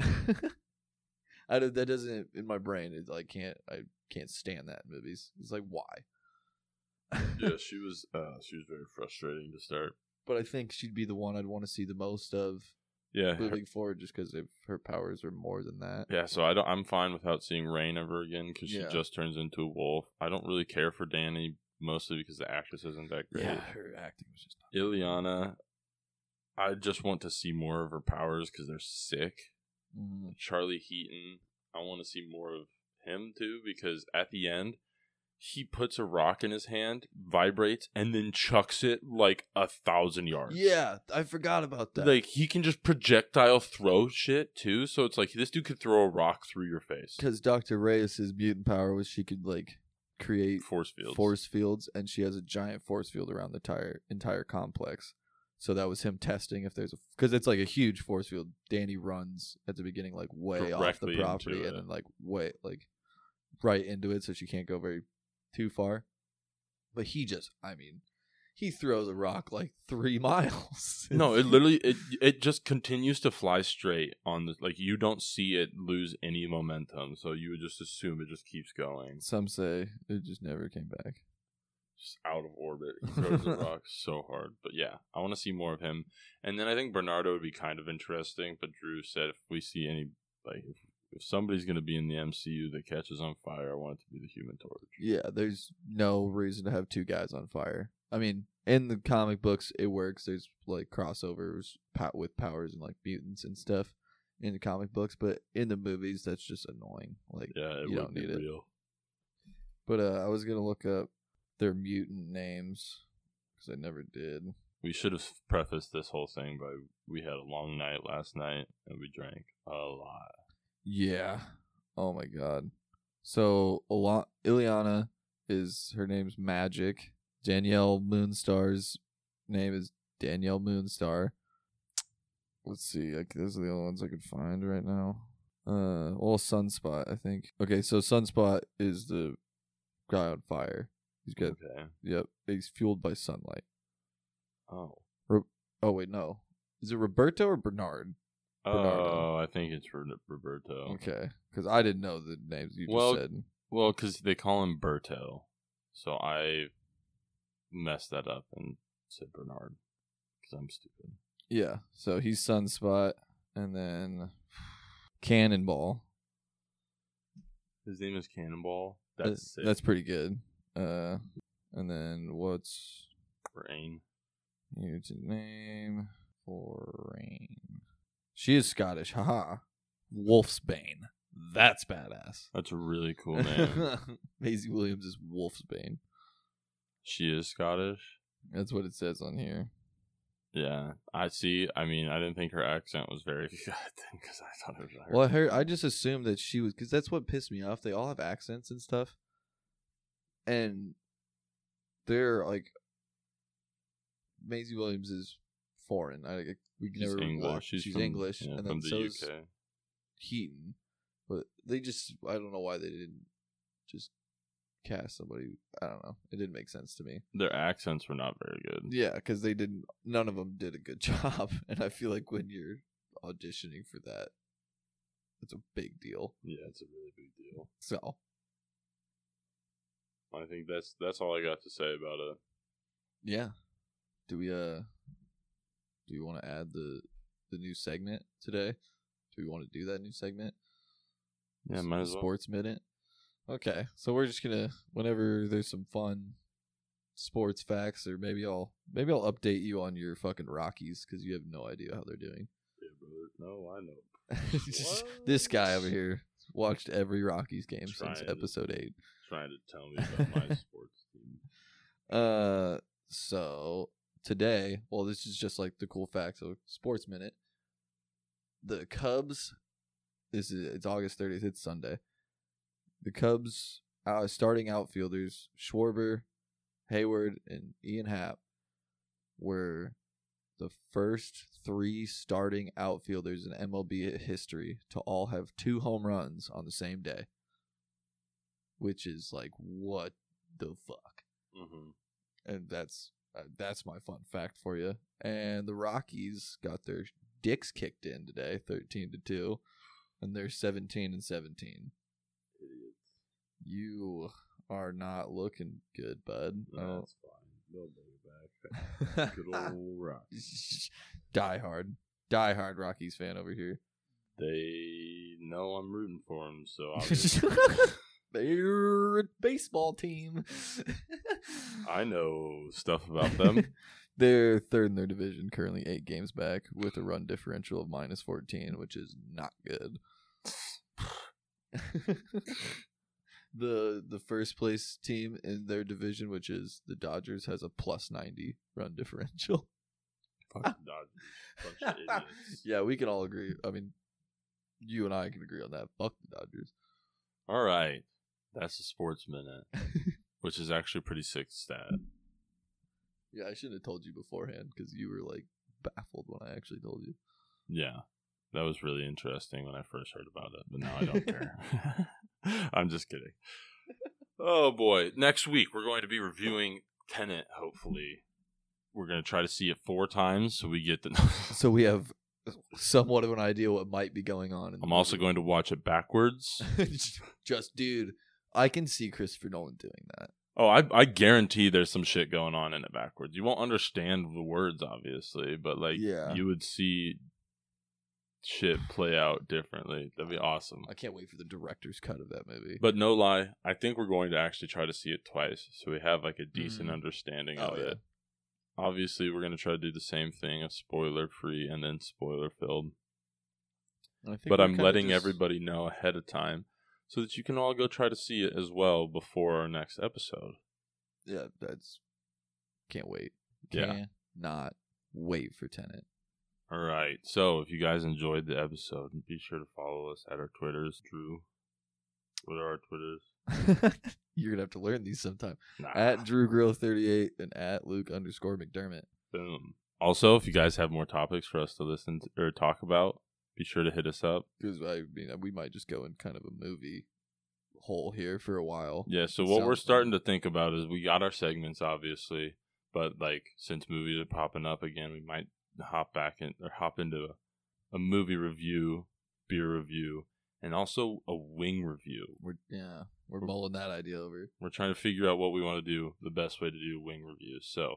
I don't, that doesn't in my brain. It like can't I can't stand that in movies. It's like why? Yeah, she was uh she was very frustrating to start. but I think she'd be the one I'd want to see the most of Yeah, her- moving forward, just because if her powers are more than that. yeah. So I don't. I'm fine without seeing Rain ever again because Yeah. she just turns into a wolf. I don't really care for Danny mostly because the actress isn't that great. Yeah, her acting was just not. Illyana, I just want to see more of her powers because they're sick. Mm, Charlie Heaton, I want to see more of him too because at the end, he puts a rock in his hand, vibrates, and then chucks it like a thousand yards. Yeah, I forgot about that. Like he can just projectile throw shit too, so it's like this dude could throw a rock through your face. because Doctor Reyes's mutant power was she could like create Force fields. force fields, and she has a giant force field around the entire entire complex. So that was him testing if there's a because it's like a huge force field. Danny runs at the beginning like way off the property, and then like way like right into it, so she can't go very too far. But he just, I mean, he throws a rock like three miles. No, it literally it it just continues to fly straight on the like you don't see it lose any momentum, so you would just assume it just keeps going. Some say it just never came back. Just out of orbit. He throws the rock so hard. But yeah, I want to see more of him. And then I think Bernardo would be kind of interesting, but Drew said if we see any like if, if somebody's gonna be in the MCU that catches on fire, I want it to be the human torch. Yeah, there's no reason to have two guys on fire. I mean, in the comic books, it works. There's like crossovers with powers and like mutants and stuff in the comic books, but in the movies, that's just annoying. Like, Yeah, it You don't be need it. real. but uh, I was gonna look up their mutant names because I never did. We should have prefaced this whole thing by we had a long night last night and we drank a lot. Yeah. Oh my god. So Ila- Illyana is her name's Magic. Danielle Moonstar's name is Danielle Moonstar. Let's see. Like those are the only ones I could find right now. Uh, well, Sunspot, I think. Okay, so Sunspot is the guy on fire. He's got. Okay. Yep, he's fueled by sunlight. Oh. Oh wait, no. Is it Roberto or Bernard? Bernardo. Oh, I think it's Ro- Roberto. Okay, because I didn't know the names you just Well, said. Well, because they call him Berto, so I messed that up and said Bernard because I'm stupid. Yeah, so he's Sunspot, and then Cannonball. His name is Cannonball. Uh, That's sick. that's pretty good. Uh, and then what's Rain. A name for Rain. She is Scottish. Haha. Wolfsbane. That's badass. That's a really cool name. Maisie Williams is Wolfsbane. she is Scottish. That's what it says on here. Yeah, I see. I mean, I didn't think her accent was very good because I thought it was her. Well, I heard. I just assumed that she was because that's what pissed me off. They all have accents and stuff, and they're like Maisie Williams is foreign. I I- we She's never English. watched- She's, She's, from- English, yeah, and from then the so's UK. Heaton, but they just I don't know why they didn't just cast somebody. I don't know. It didn't make sense to me. Their accents were not very good. Yeah, because they didn't. None of them did a good job, and I feel like when you're auditioning for that, it's a big deal. Yeah, it's a really big deal. So I think that's that's all I got to say about it. Yeah. Do we uh do we want to add the the new segment today? Do we want to do that new segment? Yeah, might as well. Sports minute. Okay. So we're just going to whenever there's some fun sports facts or maybe I'll maybe I'll update you on your fucking Rockies cuz you have no idea how they're doing. Yeah, brother. No, I know. Just- this guy over here watched every Rockies game Trying since to- episode eight. Trying to tell me about my sports team. Uh, so today, well, this is just like the cool facts of Sports Minute. The Cubs, this is it's August thirtieth. It's Sunday. The Cubs uh, starting outfielders Schwarber, Heyward, and Ian Happ were the first three starting outfielders in MLB history to all have two home runs on the same day. Which is like what the fuck hmm and that's Uh, that's my fun fact for you. And the Rockies got their dicks kicked in today, thirteen to two, and they're seventeen and seventeen. Idiots. You are not looking good, bud. No, oh. that's fine. They'll bring it back. Good old rock. die hard, die hard Rockies fan over here. They know I'm rooting for them, so obviously They're a baseball team. I know stuff about them. They're third in their division, currently eight games back, with a run differential of minus 14, which is not good. the the first place team in their division, which is the Dodgers, has a plus 90 run differential. Fuck the Dodgers. Bunch of idiots. yeah, we can all agree. I mean, you and I can agree on that. Fuck the Dodgers. All right. That's the sports minute, which is actually a pretty sick stat. Yeah, I shouldn't have told you beforehand because you were like baffled when I actually told you. Yeah. That was really interesting when I first heard about it, but now I don't care. I'm just kidding. Oh boy. Next week we're going to be reviewing Tenet, hopefully. We're going to try to see it four times so we get the So we have somewhat of an idea what might be going on. In I'm also going to watch it backwards. just dude. I can see Christopher Nolan doing that. Oh, I I guarantee there's some shit going on in it backwards. You won't understand the words, obviously, but like Yeah. you would see shit play out differently. That'd be awesome. I can't wait for the director's cut of that movie. But no lie, I think we're going to actually try to see it twice, so we have like a decent Mm. understanding Oh, of yeah. it. Obviously, we're going to try to do the same thing of spoiler free and then spoiler filled. I think But I'm letting just- everybody know ahead of time so that you can all go try to see it as well before our next episode. Yeah, that's can't wait. Yeah. not wait for Tenet. All right. So if you guys enjoyed the episode, be sure to follow us at our Twitters. Drew, what are our Twitters? You're gonna have to learn these sometime. Nah. At Drew Grill thirty eight and at Luke underscore McDermott. Boom. Also, if you guys have more topics for us to listen to, or talk about, be sure to hit us up. Because I mean, we might just go in kind of a movie hole here for a while. Yeah. So what we're starting fun. to think about is we got our segments, obviously, but like since movies are popping up again, we might hop back in or hop into a, a movie review, beer review, and also a wing review. We're yeah, we're mulling that idea over. We're trying to figure out what we want to do, the best way to do wing reviews. So,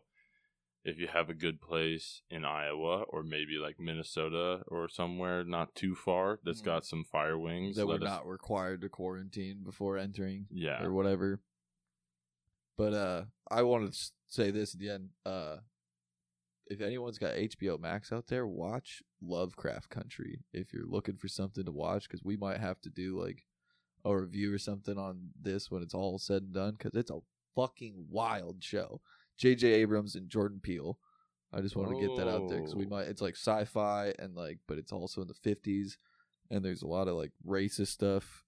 if you have a good place in Iowa or maybe like Minnesota or somewhere not too far that's Mhm. got some fire wings, that we're us- not required to quarantine before entering Yeah. or whatever. But uh I wanted to say this at the end. Uh if anyone's got HBO Max out there, watch Lovecraft Country if you're looking for something to watch cuz we might have to do like a review or something on this when it's all said and done cuz it's a fucking wild show. JJ Abrams and Jordan Peele. I just want to get that out there cuz we Oh. might it's like sci-fi and like but it's also in the 50s and there's a lot of like racist stuff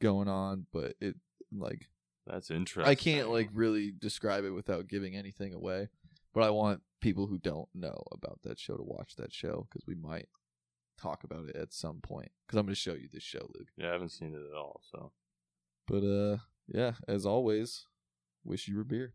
going on, but it like That's interesting. I can't like really describe it without giving anything away. But I want people who don't know about that show to watch that show because we might talk about it at some point. Because I'm going to show you this show, Luke. Yeah, I haven't seen it at all. So, But uh, yeah, as always, wish you were beer.